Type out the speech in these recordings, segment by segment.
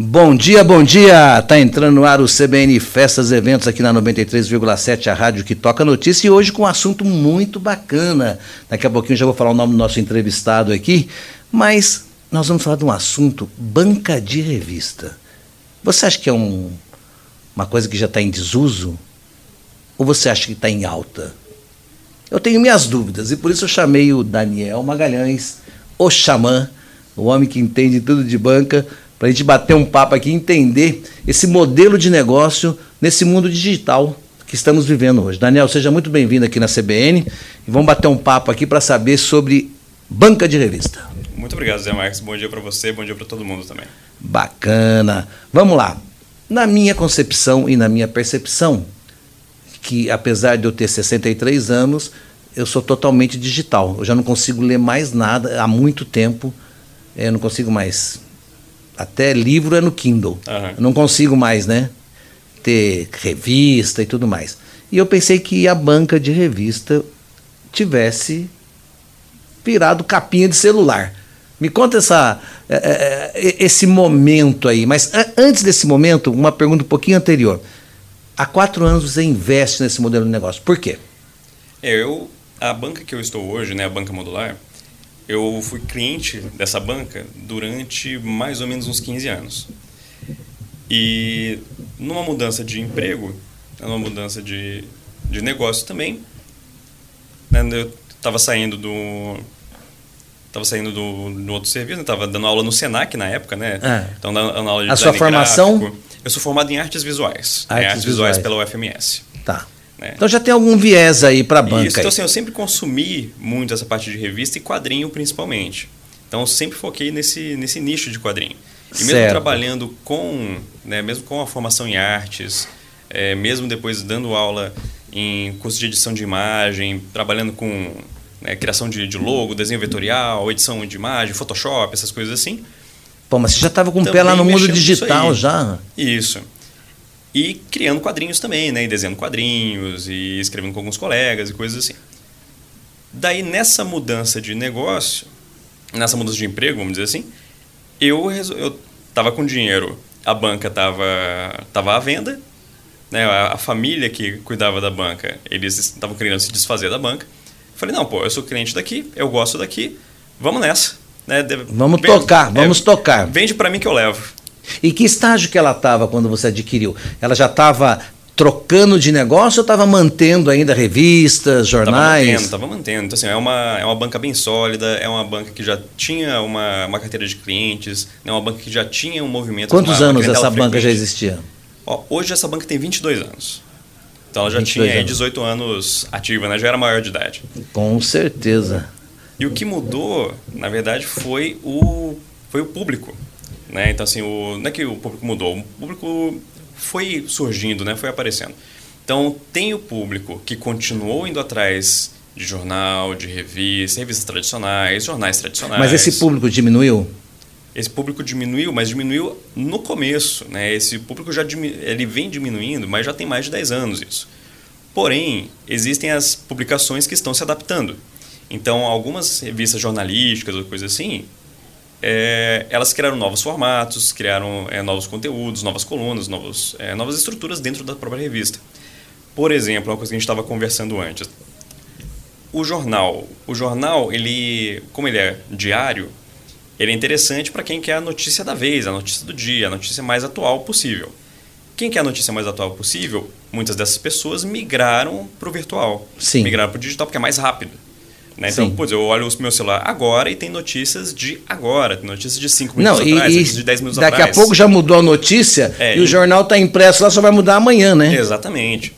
Bom dia, bom dia! Tá entrando no ar o CBN Festas Eventos aqui na 93,7, a rádio que toca notícia, e hoje com um assunto muito bacana. Daqui a pouquinho já vou falar o nome do nosso entrevistado aqui, mas nós vamos falar de um assunto banca de revista. Você acha que é um, uma coisa que já está em desuso? Ou você acha que está em alta? Eu tenho minhas dúvidas e por isso eu chamei o Daniel Magalhães, o xamã, o homem que entende tudo de banca para a gente bater um papo aqui e entender esse modelo de negócio nesse mundo digital que estamos vivendo hoje. Daniel, seja muito bem-vindo aqui na CBN e vamos bater um papo aqui para saber sobre banca de revista. Muito obrigado, Zé Marques. Bom dia para você, bom dia para todo mundo também. Bacana. Vamos lá. Na minha concepção e na minha percepção, que apesar de eu ter 63 anos, eu sou totalmente digital. Eu já não consigo ler mais nada há muito tempo. Eu não consigo mais até livro é no Kindle. Uhum. não consigo mais, né? Ter revista e tudo mais. E eu pensei que a banca de revista tivesse virado capinha de celular. Me conta essa, é, é, é, esse momento aí. Mas antes desse momento, uma pergunta um pouquinho anterior. Há quatro anos você investe nesse modelo de negócio. Por quê? Eu, a banca que eu estou hoje, né, a banca modular, eu fui cliente dessa banca durante mais ou menos uns 15 anos. E numa mudança de emprego, numa mudança de, de negócio também, né, eu estava saindo do estava saindo do, do outro serviço, estava dando aula no Senac na época, né? Então dando aula de A sua formação? Gráfico. Eu sou formado em artes visuais, artes, artes visuais. visuais pela UFMS. Tá. Né? Então já tem algum viés aí para a banca. Isso, então assim, eu sempre consumi muito essa parte de revista e quadrinho principalmente. Então eu sempre foquei nesse, nesse nicho de quadrinho. E mesmo certo. trabalhando com, né, mesmo com a formação em artes, é, mesmo depois dando aula em curso de edição de imagem, trabalhando com né, criação de, de, logo, desenho vetorial, edição de imagem, Photoshop, essas coisas assim. Pô, mas você já estava com o pé lá no mundo digital já. Isso. E criando quadrinhos também, né? E desenhando quadrinhos e escrevendo com alguns colegas e coisas assim. Daí, nessa mudança de negócio, nessa mudança de emprego, vamos dizer assim, eu, eu tava com dinheiro, a banca tava, tava à venda, né? A, a família que cuidava da banca, eles estavam querendo se desfazer da banca. Falei, não, pô, eu sou cliente daqui, eu gosto daqui, vamos nessa. Né? Vamos vende, tocar, vamos é, tocar. Vende para mim que eu levo. E que estágio que ela estava quando você adquiriu? Ela já estava trocando de negócio ou estava mantendo ainda revistas, jornais? Estava mantendo, estava mantendo. Então, assim, é uma, é uma banca bem sólida, é uma banca que já tinha uma, uma carteira de clientes, é uma banca que já tinha um movimento... Quantos uma, anos uma essa banca já existia? Ó, hoje essa banca tem 22 anos. Então ela já tinha anos. 18 anos ativa, né? já era maior de idade. Com certeza. E o que mudou, na verdade, foi o, foi o público. Né? Então, assim, o, não é que o público mudou, o público foi surgindo, né? foi aparecendo. Então, tem o público que continuou indo atrás de jornal, de revista, revistas tradicionais, jornais tradicionais. Mas esse público diminuiu? Esse público diminuiu, mas diminuiu no começo. Né? Esse público já ele vem diminuindo, mas já tem mais de 10 anos isso. Porém, existem as publicações que estão se adaptando. Então, algumas revistas jornalísticas ou coisa assim, é, elas criaram novos formatos, criaram é, novos conteúdos, novas colunas, novos, é, novas estruturas dentro da própria revista. Por exemplo, uma coisa que a gente estava conversando antes. O jornal, o jornal, ele, como ele é diário, ele é interessante para quem quer a notícia da vez, a notícia do dia, a notícia mais atual possível. Quem quer a notícia mais atual possível, muitas dessas pessoas migraram para o virtual, Sim. migraram para o digital porque é mais rápido. Né? Então, putz, eu olho o meu celular agora e tem notícias de agora, tem notícias de 5 minutos Não, atrás, e, de 10 minutos daqui atrás. Daqui a pouco já mudou a notícia é, e, e o jornal está impresso lá, só vai mudar amanhã, né? Exatamente.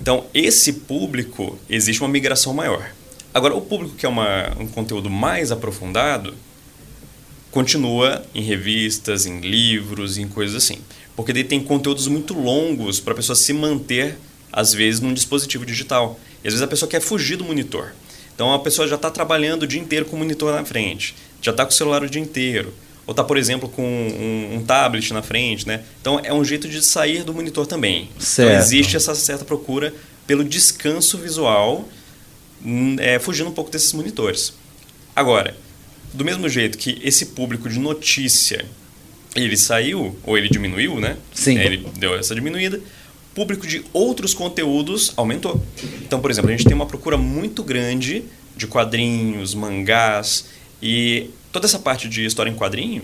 Então, esse público, existe uma migração maior. Agora, o público que é uma, um conteúdo mais aprofundado, continua em revistas, em livros, em coisas assim. Porque daí tem conteúdos muito longos para a pessoa se manter, às vezes, num dispositivo digital. E às vezes a pessoa quer fugir do monitor. Então a pessoa já está trabalhando o dia inteiro com o monitor na frente, já está com o celular o dia inteiro, ou está, por exemplo, com um, um, tablet na frente, né? Então é um jeito de sair do monitor também. Então, certo. Então existe essa certa procura pelo descanso visual, hum, é, fugindo um pouco desses monitores. Agora, do mesmo jeito que esse público de notícia ele saiu, ou ele diminuiu, né? Sim. É, ele deu essa diminuída. Público de outros conteúdos aumentou. Então, por exemplo, a gente tem uma procura muito grande de quadrinhos, mangás e toda essa parte de história em quadrinho,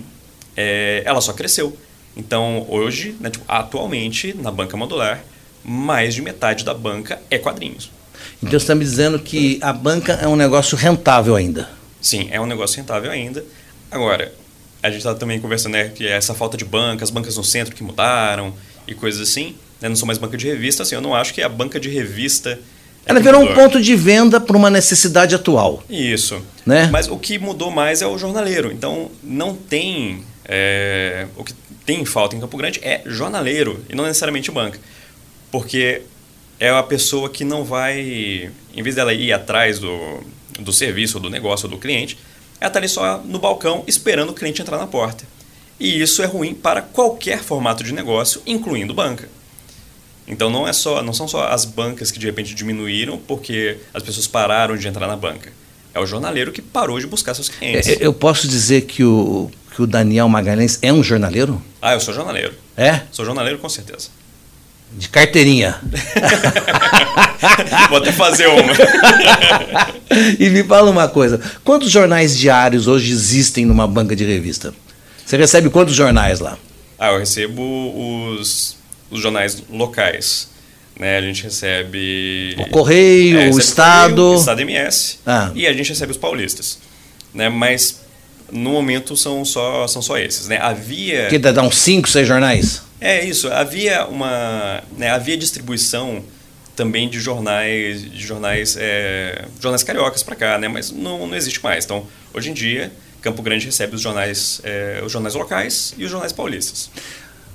é, ela só cresceu. Então, hoje, né, tipo, atualmente, na banca modular, mais de metade da banca é quadrinhos. Então você está me dizendo que a banca é um negócio rentável ainda. Sim, é um negócio rentável ainda. Agora, a gente está também conversando, né, que essa falta de banca, as bancas no centro que mudaram e coisas assim, não são mais banca de revista, assim, eu não acho que a banca de revista é ela virou um ponto de venda para uma necessidade atual. Isso. Né? Mas o que mudou mais é o jornaleiro. Então, não tem. É, o que tem falta em Campo Grande é jornaleiro e não necessariamente banca. Porque é a pessoa que não vai. Em vez dela ir atrás do, do serviço, ou do negócio, ou do cliente, ela está ali só no balcão esperando o cliente entrar na porta. E isso é ruim para qualquer formato de negócio, incluindo banca. Então não é só, não são só as bancas que de repente diminuíram porque as pessoas pararam de entrar na banca. É o jornaleiro que parou de buscar seus clientes. É, Eu posso dizer que o, que o Daniel Magalhães é um jornaleiro? Ah, eu sou jornaleiro. É? Sou jornaleiro com certeza. De carteirinha. Vou até fazer uma. e me fala uma coisa: quantos jornais diários hoje existem numa banca de revista? Você recebe quantos jornais lá? Ah, eu recebo os, os jornais locais. Né? A gente recebe. O Correio, É, o recebe Estado. Correio, o Estado MS. Ah. E a gente recebe os paulistas. Né? Mas no momento são só, são só esses. Né? Havia. Que dá uns 5, 6 jornais? É isso. Havia uma. Né, havia distribuição também de jornais, de jornais, é, jornais cariocas para cá, né? Mas não, não existe mais. Então, hoje em dia, Campo Grande recebe os jornais, é, os jornais locais e os jornais paulistas.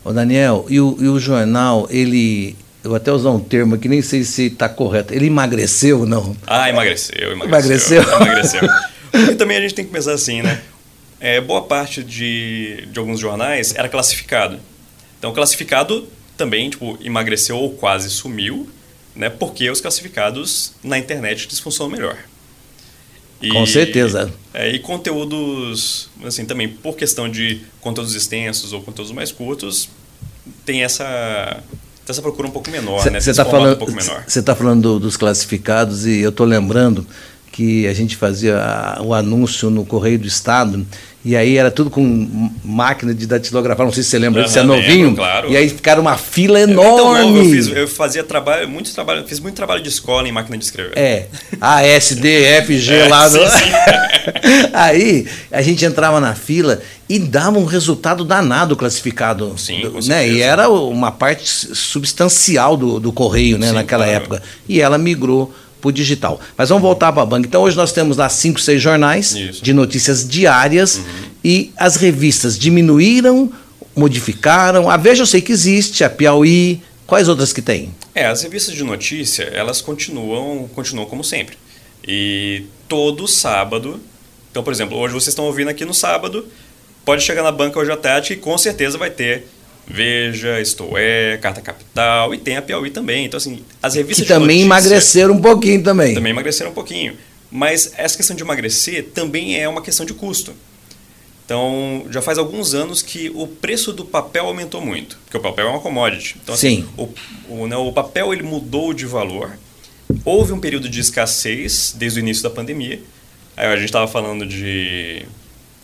Ô Daniel, e o, e o jornal, ele. Eu até usar um termo que nem sei se está correto. Ele emagreceu ou não? Ah, emagreceu, emagreceu. Emagreceu? Emagreceu. e também a gente tem que pensar assim, né? É, boa parte de, de alguns jornais era classificado. Então, classificado também, tipo, emagreceu ou quase sumiu, né? Porque os classificados na internet eles funcionam melhor. E, Com certeza. É, e conteúdos, assim, também por questão de conteúdos extensos ou conteúdos mais curtos, tem essa essa procura um pouco menor, né? Você está falando, um pouco menor. você tá falando do- dos classificados e eu estou lembrando que a gente fazia o anúncio no Correio do Estado e aí era tudo com máquina de datilografar, não sei se você lembra, você é novinho, lembro, claro. e aí ficaram uma fila Eu, então, enorme. eu, fiz, eu fazia trabalho, muito trabalho, fiz muito trabalho de escola em máquina de escrever. É, A, S, D, F, G É, lá. sim, no- sim. Aí a gente entrava na fila e dava um resultado danado classificado. Sim, com né? E era uma parte substancial do, do correio né? Sim, naquela claro. época. E ela migrou para o digital. Mas vamos voltar para a banca. Então hoje nós temos lá cinco, seis jornais Isso. Uhum. de notícias diárias e as revistas diminuíram, modificaram. A Veja eu sei que existe, a Piauí. Quais outras que tem? É, as revistas de notícia, elas continuam, continuam como sempre. E todo sábado, então, por exemplo, hoje vocês estão ouvindo aqui no sábado, pode chegar na banca hoje à tarde que com certeza vai ter Veja, Isto É, Carta Capital e tem a Piauí também. Então, assim, as revistas Que também notícia emagreceram um pouquinho também. também emagreceram um pouquinho. Mas essa questão de emagrecer também é uma questão de custo. Então, já faz alguns anos que o preço do papel aumentou muito, porque o papel é uma commodity. Então, assim, Sim. o, o, né, o papel ele mudou de valor. Houve um período de escassez desde o início da pandemia. Aí a gente estava falando de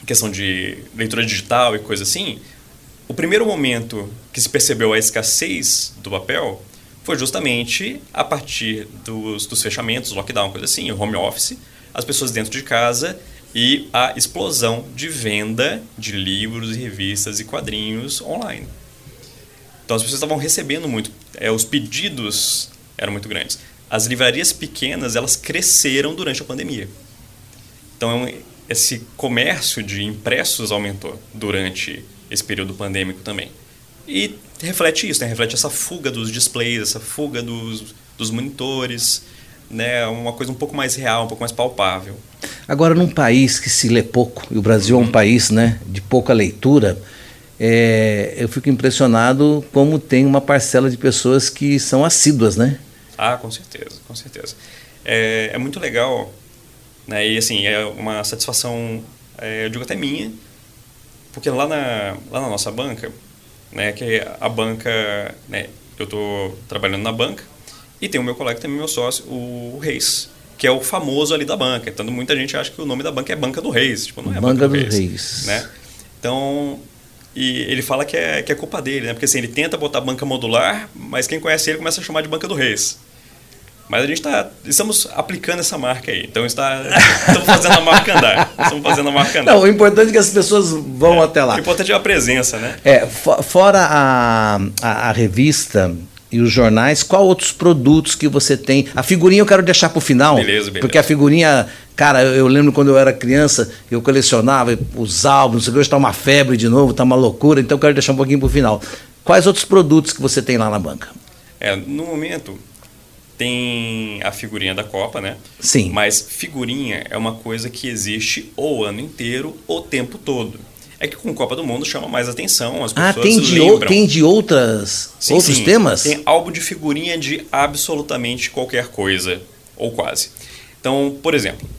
questão de leitura digital e coisa assim. O primeiro momento que se percebeu a escassez do papel foi justamente a partir dos, dos fechamentos, lockdown, coisa assim, home office, as pessoas dentro de casa e a explosão de venda de livros, revistas e quadrinhos online. Então as pessoas estavam recebendo muito, é, os pedidos eram muito grandes. As livrarias pequenas elas cresceram durante a pandemia. Então esse comércio de impressos aumentou durante esse período pandêmico também. E reflete isso, né? reflete essa fuga dos displays, essa fuga dos, dos monitores, né? uma coisa um pouco mais real, um pouco mais palpável. Agora, num país que se lê pouco, e o Brasil é um país né, de pouca leitura, é, eu fico impressionado como tem uma parcela de pessoas que são assíduas, né? Ah, com certeza, com certeza. É, é muito legal, né? E assim, é uma satisfação, é, eu digo até minha, porque lá na, lá na nossa banca, né, que a banca, né, eu estou trabalhando na banca e tem o meu colega também, meu sócio, o Reis, que é o famoso ali da banca. Então muita gente acha que o nome da banca é Banca do Reis, tipo, não é Banca, Banca do, do Reis, Reis. né? Então, e ele fala que é, que é culpa dele, né? Porque assim, ele tenta botar banca modular, mas quem conhece ele começa a chamar de Banca do Reis. Mas a gente está. Estamos aplicando essa marca aí. Então está, estamos fazendo a marca andar. Estamos fazendo a marca andar. Não, o importante é que as pessoas vão é, até lá. O importante é a presença, né? É, fora a, a, a revista e os jornais, qual outros produtos que você tem? A figurinha eu quero deixar para o final. Beleza, beleza. Porque a figurinha, cara, eu, eu, lembro quando eu era criança, eu colecionava os álbuns, hoje está uma febre de novo, está uma loucura, então eu quero deixar um pouquinho para o final. Quais outros produtos que você tem lá na banca? É, no momento, tem a figurinha da Copa, né? Sim. Mas figurinha é uma coisa que existe o ano inteiro, o tempo todo. É que com Copa do Mundo chama mais atenção, as pessoas ah, tem de lembram. tem de outras, sim, outros sim. temas? Tem álbum de figurinha de absolutamente qualquer coisa, ou quase. Então, por exemplo,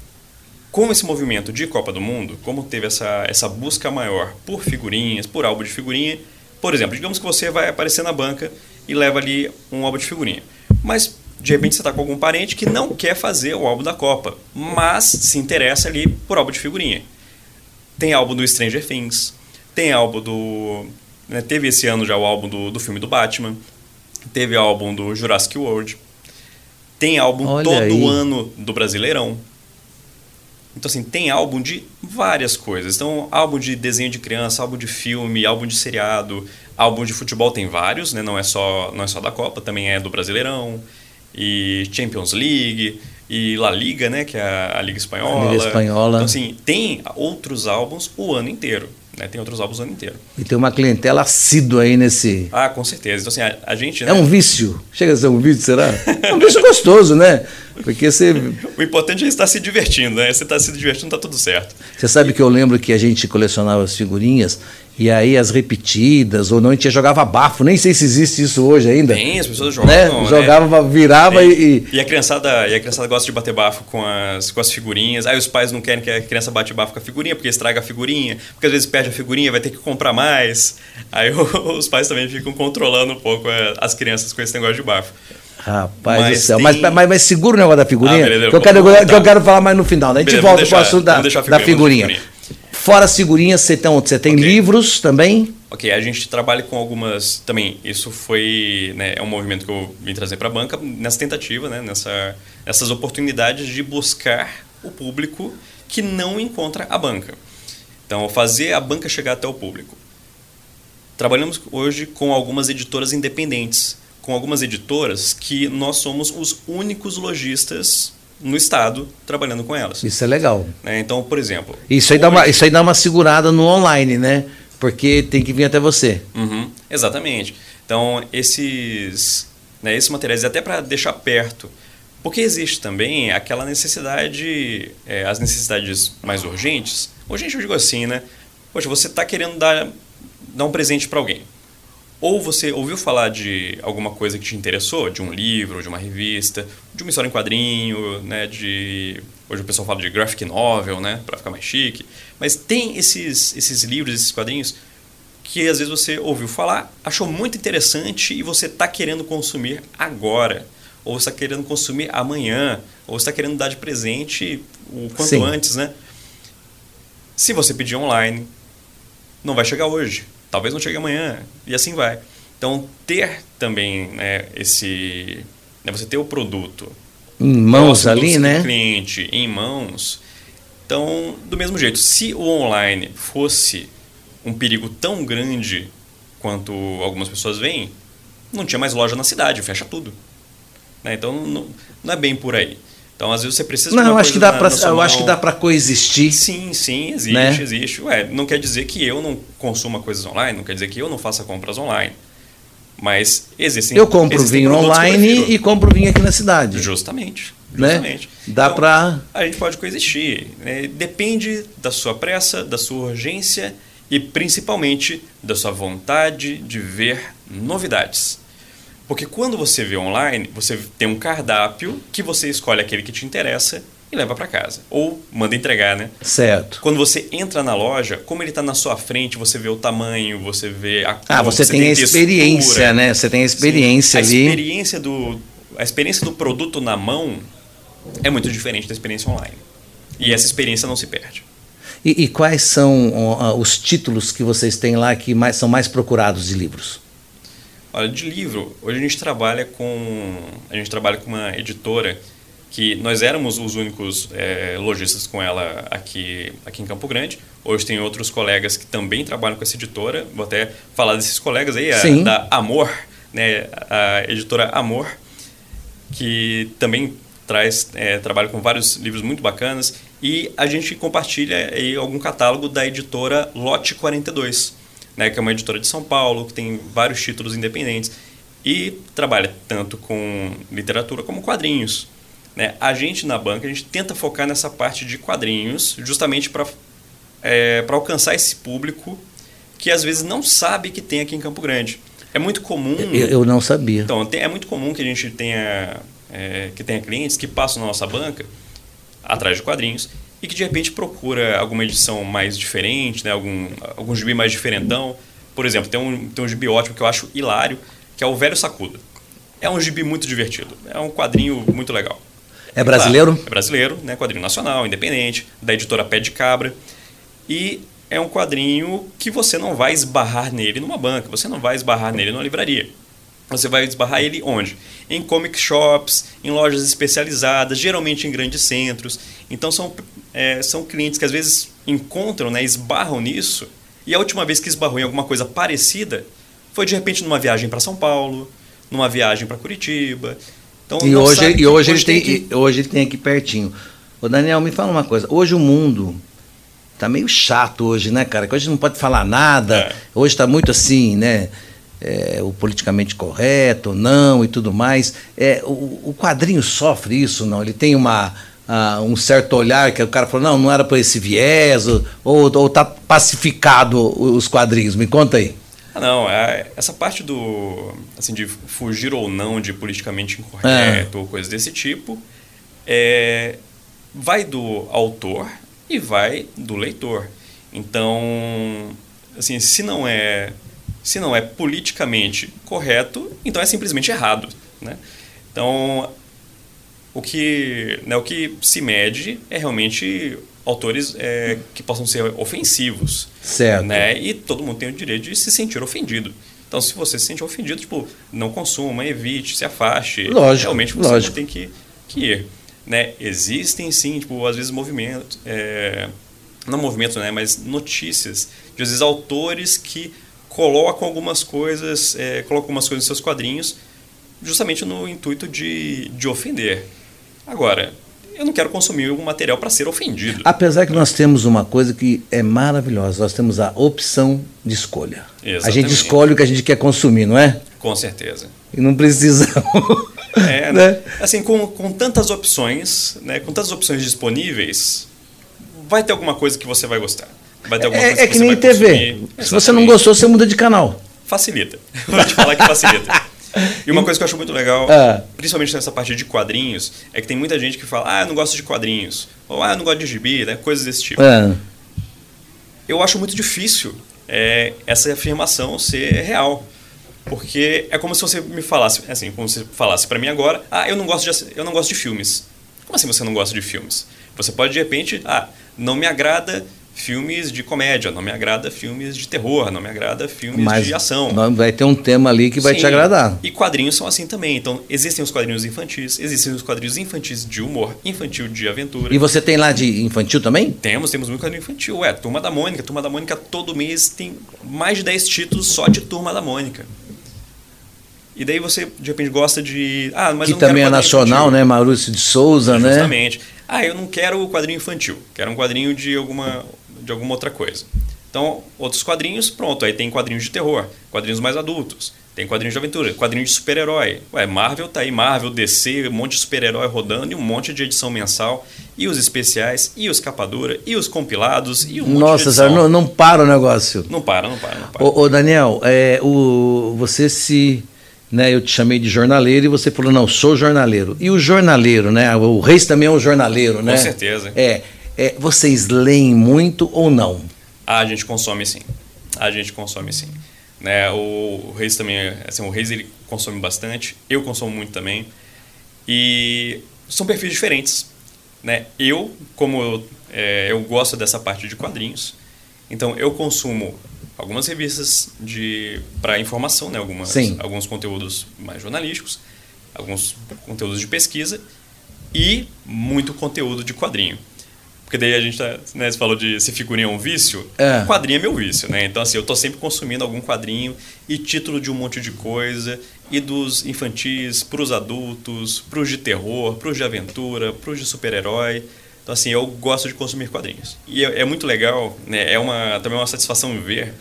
com esse movimento de Copa do Mundo, como teve essa, essa busca maior por figurinhas, por álbum de figurinha, por exemplo, digamos que você vai aparecer na banca e leva ali um álbum de figurinha. Mas de repente você está com algum parente que não quer fazer o álbum da Copa, mas se interessa ali por álbum de figurinha. Tem álbum do Stranger Things, tem álbum do. Né, teve esse ano já o álbum do, do filme do Batman, teve álbum do Jurassic World, tem álbum Olha todo aí. ano do Brasileirão. Então, assim, tem álbum de várias coisas. Então, álbum de desenho de criança, álbum de filme, álbum de seriado, álbum de futebol tem vários, né? Não é só, não é só da Copa, também é do Brasileirão e Champions League e La Liga, né, que é a, a Liga Espanhola. A Liga Espanhola. Então assim, tem outros álbuns o ano inteiro, né? Tem outros álbuns o ano inteiro. E tem uma clientela assídua aí nesse. Ah, com certeza. Então assim, a, a gente, né? É um vício. Chega a ser um vício, será? É um vício gostoso, né? Porque você. O importante é estar se divertindo, né? Você está se divertindo, tá tudo certo. Você sabe que eu lembro que a gente colecionava as figurinhas e aí as repetidas, ou não, a gente jogava bafo, nem sei se existe isso hoje ainda. Tem, as pessoas jogam. Né? né? Jogava, virava Tem. e. E a criançada, e a criançada gosta de bater bafo com as, com as figurinhas. Aí os pais não querem que a criança bate bafo com a figurinha, porque estraga a figurinha, porque às vezes perde a figurinha, vai ter que comprar mais. Aí os pais também ficam controlando um pouco é, as crianças com esse negócio de bafo. Rapaz Mas do céu. tem- Mas, mas, mas segura o negócio da figurinha, Ah, beleza, que, eu quero, vamos que eu quero falar mais no final. né? A gente Beleza, volta para o assunto da, vamos deixar a da figurinha, figurinha. Fora as figurinhas, você tem, você tem Ok. livros também? Ok, a gente trabalha com algumas. Também, isso foi. Né, é um movimento que eu vim trazer para a banca nessa tentativa, né, nessa, nessas oportunidades de buscar o público que não encontra a banca. Então, fazer a banca chegar até o público. Trabalhamos hoje com algumas editoras independentes, com algumas editoras que nós somos os únicos lojistas no estado trabalhando com elas. Isso é legal. né? Então, por exemplo. Isso aí, dá uma, isso aí dá uma segurada no online, né? Porque tem que vir até você. Uhum, exatamente. Então, esses, né, esses materiais, até para deixar perto, porque existe também aquela necessidade, é, as necessidades mais urgentes. Urgente eu digo assim, né? Poxa, você está querendo dar, dar um presente para alguém. Ou você ouviu falar de alguma coisa que te interessou, de um livro, de uma revista, de uma história em quadrinho, né, de hoje o pessoal fala de graphic novel, né, para ficar mais chique. Mas tem esses esses livros, esses quadrinhos que às vezes você ouviu falar, achou muito interessante e você está querendo consumir agora, ou está querendo consumir amanhã, ou está querendo dar de presente o quanto Sim. antes, né? Se você pedir online, não vai chegar hoje, talvez não chegue amanhã, e assim vai. Então, ter também né, esse. Né, você ter o produto Em mãos ali, né? cliente em mãos. Então, do mesmo jeito, se o online fosse um perigo tão grande quanto algumas pessoas veem, não tinha mais loja na cidade, fecha tudo. Né? Então, não, não é bem por aí. Então, às vezes você precisa de Não, uma acho que dá na- para na eu acho que dá para coexistir. Sim, sim, existe, Né? existe. Ué, não quer dizer que eu não consuma coisas online, não quer dizer que eu não faça compras online. Mas existem. Eu compro existem vinho online e compro vinho aqui na cidade. Justamente. Né? Justamente. Dá Então, pra- A gente pode coexistir. né? Depende da sua pressa, da sua urgência e principalmente da sua vontade de ver novidades. Porque quando você vê online, você tem um cardápio que você escolhe aquele que te interessa e leva para casa. Ou manda entregar, né? Certo. Quando você entra na loja, como ele está na sua frente, você vê o tamanho, você vê a Ah, você, você tem, tem, a experiência, textura. né? Você tem a experiência Sim. ali. A experiência do a experiência do produto na mão é muito diferente da experiência online. E essa experiência não se perde. E, e quais são os títulos que vocês têm lá que mais, são mais procurados de livros? Olha, de livro, hoje a gente trabalha com a gente trabalha com uma editora que nós éramos os únicos é, lojistas com ela aqui, aqui em Campo Grande. Hoje tem outros colegas que também trabalham com essa editora. Vou até falar desses colegas aí, a, da Amor, né, a editora Amor, que também traz é, trabalha com vários livros muito bacanas. E a gente compartilha aí algum catálogo da editora Lote 42, né, que é uma editora de São Paulo, que tem vários títulos independentes. E trabalha tanto com literatura como quadrinhos. Né? A gente na banca, a gente tenta focar nessa parte de quadrinhos, justamente para é, alcançar esse público que às vezes não sabe que tem aqui em Campo Grande. É muito comum. Eu, eu não sabia. Então, tem, é muito comum que a gente tenha, é, que tenha clientes que passam na nossa banca atrás de quadrinhos e que de repente procura alguma edição mais diferente, né? algum, algum gibi mais diferentão. Por exemplo, tem um, tem um gibi ótimo que eu acho hilário, que é o Velho Sacuda. É um gibi muito divertido. É um quadrinho muito legal. É brasileiro? Claro, é brasileiro, né? Quadrinho nacional, independente, da editora Pé de Cabra. E é um quadrinho que você não vai esbarrar nele numa banca, você não vai esbarrar nele numa livraria. Você vai esbarrar ele onde? Em comic shops, em lojas especializadas, geralmente em grandes centros. Então são, é, são clientes que às vezes encontram, né, esbarram nisso. E a última vez que esbarrou em alguma coisa parecida foi de repente numa viagem para São Paulo, numa viagem para Curitiba, então, e hoje, e hoje, ele tem, que... hoje ele tem aqui pertinho. Ô Daniel, me fala uma coisa. Hoje o mundo tá meio chato hoje, né, cara? Que hoje não pode falar nada. É. Hoje está muito assim, né? É, o politicamente correto, não e tudo mais. É, o, o quadrinho sofre isso, não? Ele tem uma, um certo olhar que o cara falou, não, não era por esse viés, ou, ou tá pacificado os quadrinhos. Me conta aí. Ah, não, é, essa parte do assim de fugir ou não de politicamente incorreto é. ou coisas desse tipo é, vai do autor e vai do leitor. Então, assim, se não é se não é politicamente correto, então é simplesmente errado, né? Então, o que, né, o que se mede é realmente autores é, que possam ser ofensivos. Certo. Né? E todo mundo tem o direito de se sentir ofendido. Então, se você se sente ofendido, tipo, não consuma, evite, se afaste. Lógico, Realmente você lógico. tem que, que ir. Né? Existem, sim, tipo, às vezes movimentos... É, não movimentos, né? Mas notícias. De, às vezes, autores que colocam algumas coisas, é, colocam algumas coisas em seus quadrinhos justamente no intuito de, de ofender. Agora, eu não quero consumir um material para ser ofendido. Apesar que nós temos uma coisa que é maravilhosa, nós temos a opção de escolha. Exatamente. A gente escolhe o que a gente quer consumir, não é? Com certeza. E não precisamos. É, né? Assim, com, com tantas opções, né, com tantas opções disponíveis, vai ter alguma coisa que você vai gostar. Vai ter alguma é, coisa é que, que nem TV. Se você não gostou, você muda de canal. Facilita. Vou te falar que facilita. E uma coisa que eu acho muito legal, é. principalmente nessa parte de quadrinhos, é que tem muita gente que fala, ah, eu não gosto de quadrinhos, ou ah, eu não gosto de gibi, né? coisas desse tipo. É. Eu acho muito difícil é, essa afirmação ser real. Porque é como se você me falasse, assim, como se falasse para mim agora, ah, eu não gosto de eu não gosto de filmes. Como assim você não gosta de filmes? Você pode de repente, ah, não me agrada filmes de comédia, não me agrada filmes de terror, não me agrada filmes Mas de ação. Vai ter um tema ali que vai Sim, te agradar. E quadrinhos são assim também. Então, existem os quadrinhos infantis, existem os quadrinhos infantis de humor, infantil de aventura. E você tem lá de infantil também? Temos, temos muito quadrinho infantil. É, Turma da Mônica. Turma da Mônica todo mês tem mais de 10 títulos só de Turma da Mônica. E daí você, de repente, gosta de. Ah, mas que também é nacional, infantil. né? Maurício de Souza, é, né? Justamente. Ah, eu não quero o quadrinho infantil. Quero um quadrinho de alguma de alguma outra coisa. Então, outros quadrinhos, pronto, aí tem quadrinhos de terror, quadrinhos mais adultos, tem quadrinhos de aventura, quadrinhos de super-herói. Ué, Marvel tá aí, Marvel, DC, um monte de super-herói rodando e um monte de edição mensal, e os especiais, e os capadura, e os compilados, e um monte Nossa, de edição. não, não para o negócio. Não para, não para, não para. Ô, ô Daniel, é, o, você se né? Eu te chamei de jornaleiro e você falou, não, sou jornaleiro. E o jornaleiro, né? O Reis também é um jornaleiro, né? Com certeza. É, é, vocês leem muito ou não? A gente consome sim. A gente consome sim. Né? O, o Reis também, assim, o Reis ele consome bastante, eu consumo muito também. E são perfis diferentes. Né? Eu, como eu, é, eu gosto dessa parte de quadrinhos, então eu consumo algumas revistas de para informação, né? Algumas, Sim. alguns conteúdos mais jornalísticos, alguns conteúdos de pesquisa e muito conteúdo de quadrinho. Porque daí a gente tá, né, você falou de se figurinha é um vício, É. quadrinho é meu vício, né? Então assim, eu tô sempre consumindo algum quadrinho e título de um monte de coisa, e dos infantis pros adultos, pros de terror, pros de aventura, pros de super-herói. Então assim, eu gosto de consumir quadrinhos. E é, é muito legal, né? É uma também uma satisfação ver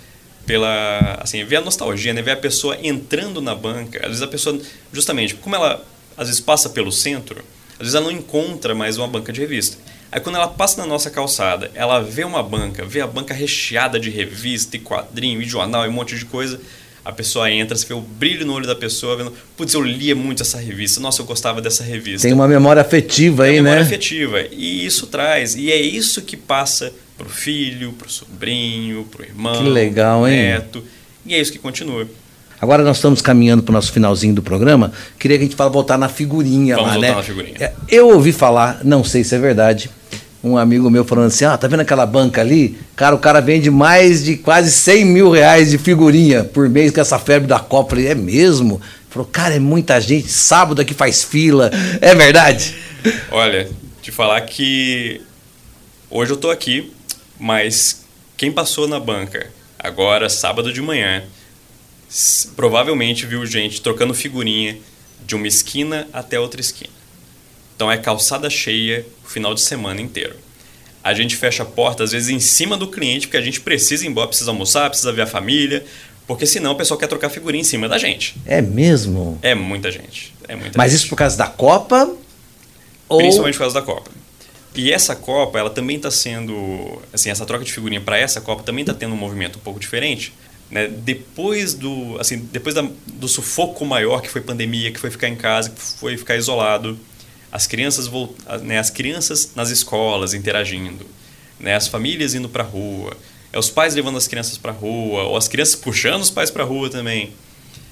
pela assim, ver a nostalgia, né? Ver a pessoa entrando na banca. Às vezes a pessoa justamente, como ela às vezes passa pelo centro, às vezes ela não encontra mais uma banca de revista. Aí quando ela passa na nossa calçada, ela vê uma banca, vê a banca recheada de revista e quadrinho e jornal e um monte de coisa, a pessoa entra, você vê o brilho no olho da pessoa, vendo, putz, eu lia muito essa revista, nossa, eu gostava dessa revista. Tem uma memória afetiva Tem aí, memória né? afetiva. E isso traz, e é isso que passa pro filho, pro sobrinho, pro irmão, Que legal, pro hein? neto. E é isso que continua. Agora nós estamos caminhando para o nosso finalzinho do programa. Queria que a gente fala, voltar na figurinha Vamos lá, voltar né? na figurinha. É, Eu ouvi falar, não sei se é verdade, um amigo meu falando assim, ah, tá vendo aquela banca ali? Cara, o cara vende mais de quase 100 mil reais de figurinha por mês com essa febre da Copa. Falei, é mesmo? Falou, cara, é muita gente, sábado aqui faz fila. É verdade? Olha, te falar que hoje eu tô aqui, mas quem passou na banca agora, sábado de manhã, provavelmente viu gente trocando figurinha de uma esquina até outra esquina. Então é calçada cheia o final de semana inteiro. A gente fecha a porta, às vezes, em cima do cliente, porque a gente precisa ir embora, precisa almoçar, precisa ver a família, porque senão o pessoal quer trocar figurinha em cima da gente. É mesmo? É muita gente. É muita Mas gente. isso por causa da Copa? Ou... Principalmente por causa da Copa. E essa Copa, ela também está sendo. Assim, essa troca de figurinha para essa Copa também está tendo um movimento um pouco diferente. Né? Depois do. Assim, depois da- do sufoco maior que foi pandemia, que foi ficar em casa, que foi ficar isolado, as crianças, né, as crianças nas escolas interagindo, né, as famílias indo para rua, é os pais levando as crianças para rua, ou as crianças puxando os pais para rua também.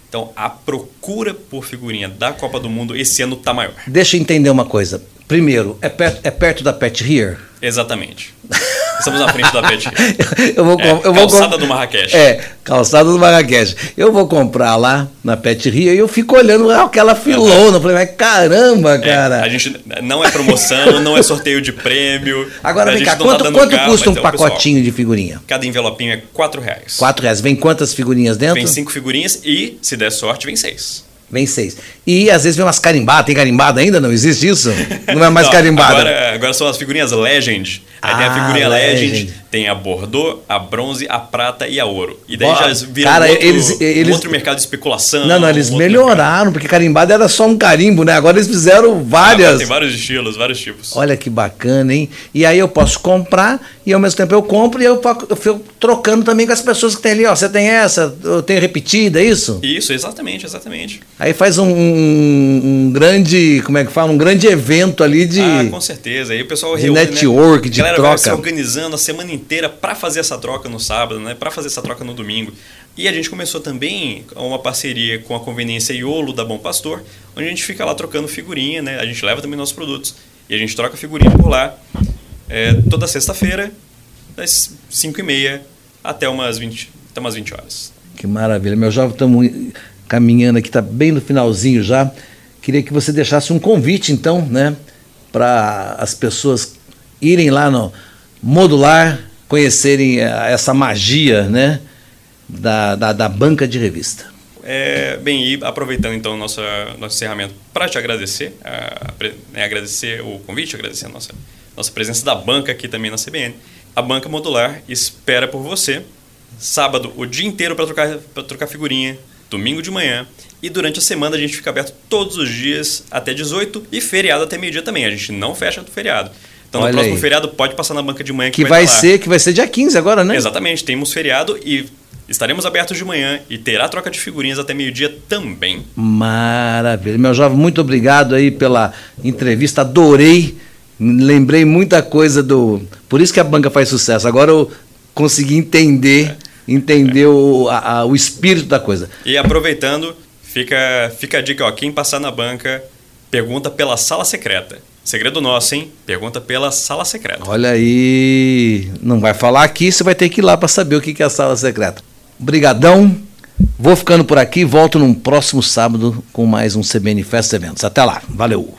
Então, a procura por figurinha da Copa do Mundo esse ano tá maior. Deixa eu entender uma coisa. Primeiro, é perto, é perto da Pet Here? Exatamente. Estamos na frente da Pet. eu vou, É, eu vou calçada do Marrakech. É, calçada do Marrakech. Eu vou comprar lá na Pet Ria e eu fico olhando aquela filona. Eu falei, mas caramba, É, cara. a gente não é promoção, não é sorteio de prêmio. Agora vem cá, não tá quanto, quanto carro, custa um é o pessoal. pacotinho de figurinha? Cada envelopinho é 4 reais. Quatro reais. Vem quantas figurinhas dentro? Vem cinco figurinhas e, se der sorte, vem seis. Vem seis. E às vezes vem umas carimbadas. Tem carimbada ainda? Não existe isso? Não é mais Não, carimbada. Agora, agora são as figurinhas Legend. Aí tem a Ah, figurinha Legend. Legend. Tem a Bordeaux, a bronze, a prata e a ouro. E daí Ó, já vira cara, um, outro, eles- um eles- outro mercado de especulação. Não, não, eles um melhoraram, porque carimbada era só um carimbo, né? Agora eles fizeram mercado. várias. Tem vários estilos, vários tipos. Olha que bacana, hein? E aí eu posso comprar e ao mesmo tempo eu compro e eu fico- eu fico trocando também com as pessoas que tem ali, ó. Você tem essa, eu tenho repetida, é isso? Isso, exatamente, exatamente. Aí faz um, um- um grande, como é que fala? Um grande evento ali de. Ah, com certeza. Aí o pessoal de reúne, network, né? de A galera vai troca. se organizando a semana inteira para fazer essa troca no sábado, né? Para fazer essa troca no domingo. E a gente começou também uma parceria com a conveniência Iolo da Bom Pastor, onde a gente fica lá trocando figurinha, né? A gente leva também nossos produtos e a gente troca figurinha por lá é, toda sexta-feira, das 5 e meia até umas 20, até umas 20 horas. Que maravilha. Meu jovem, estamos caminhando aqui, está bem no finalzinho já. Queria que você deixasse um convite, então, né? Para as pessoas irem lá no modular, conhecerem eh, essa magia, né? Da, da, da banca de revista. É, bem, e aproveitando então nosso, nosso encerramento para te agradecer, a- né, agradecer o convite, agradecer a nossa, nossa presença da banca aqui também na CBN. A Banca Modular espera por você, sábado o dia inteiro para trocar, trocar figurinha, domingo de manhã, e durante a semana a gente fica aberto todos os dias até 18 e feriado até meio-dia também. A gente não fecha do feriado. Então Olha no próximo aí. feriado pode passar na banca de manhã que, Que vai lá. ser, que vai ser dia 15 agora, né? Exatamente, temos feriado e Estaremos abertos de manhã e terá troca de figurinhas até meio-dia também. Maravilha. Meu jovem, muito obrigado aí pela entrevista. Adorei. Lembrei muita coisa do. Por isso que a banca faz sucesso. Agora eu consegui entender, entender o, a, a, o espírito da coisa. E aproveitando, fica, fica a dica, ó, quem passar na banca, pergunta pela sala secreta. Segredo nosso, hein? Pergunta pela sala secreta. Olha aí, não vai falar aqui, você vai ter que ir lá para saber o que é a sala secreta. Brigadão. Vou ficando por aqui, volto num próximo sábado com mais um CBN Festa Eventos. Até lá, valeu.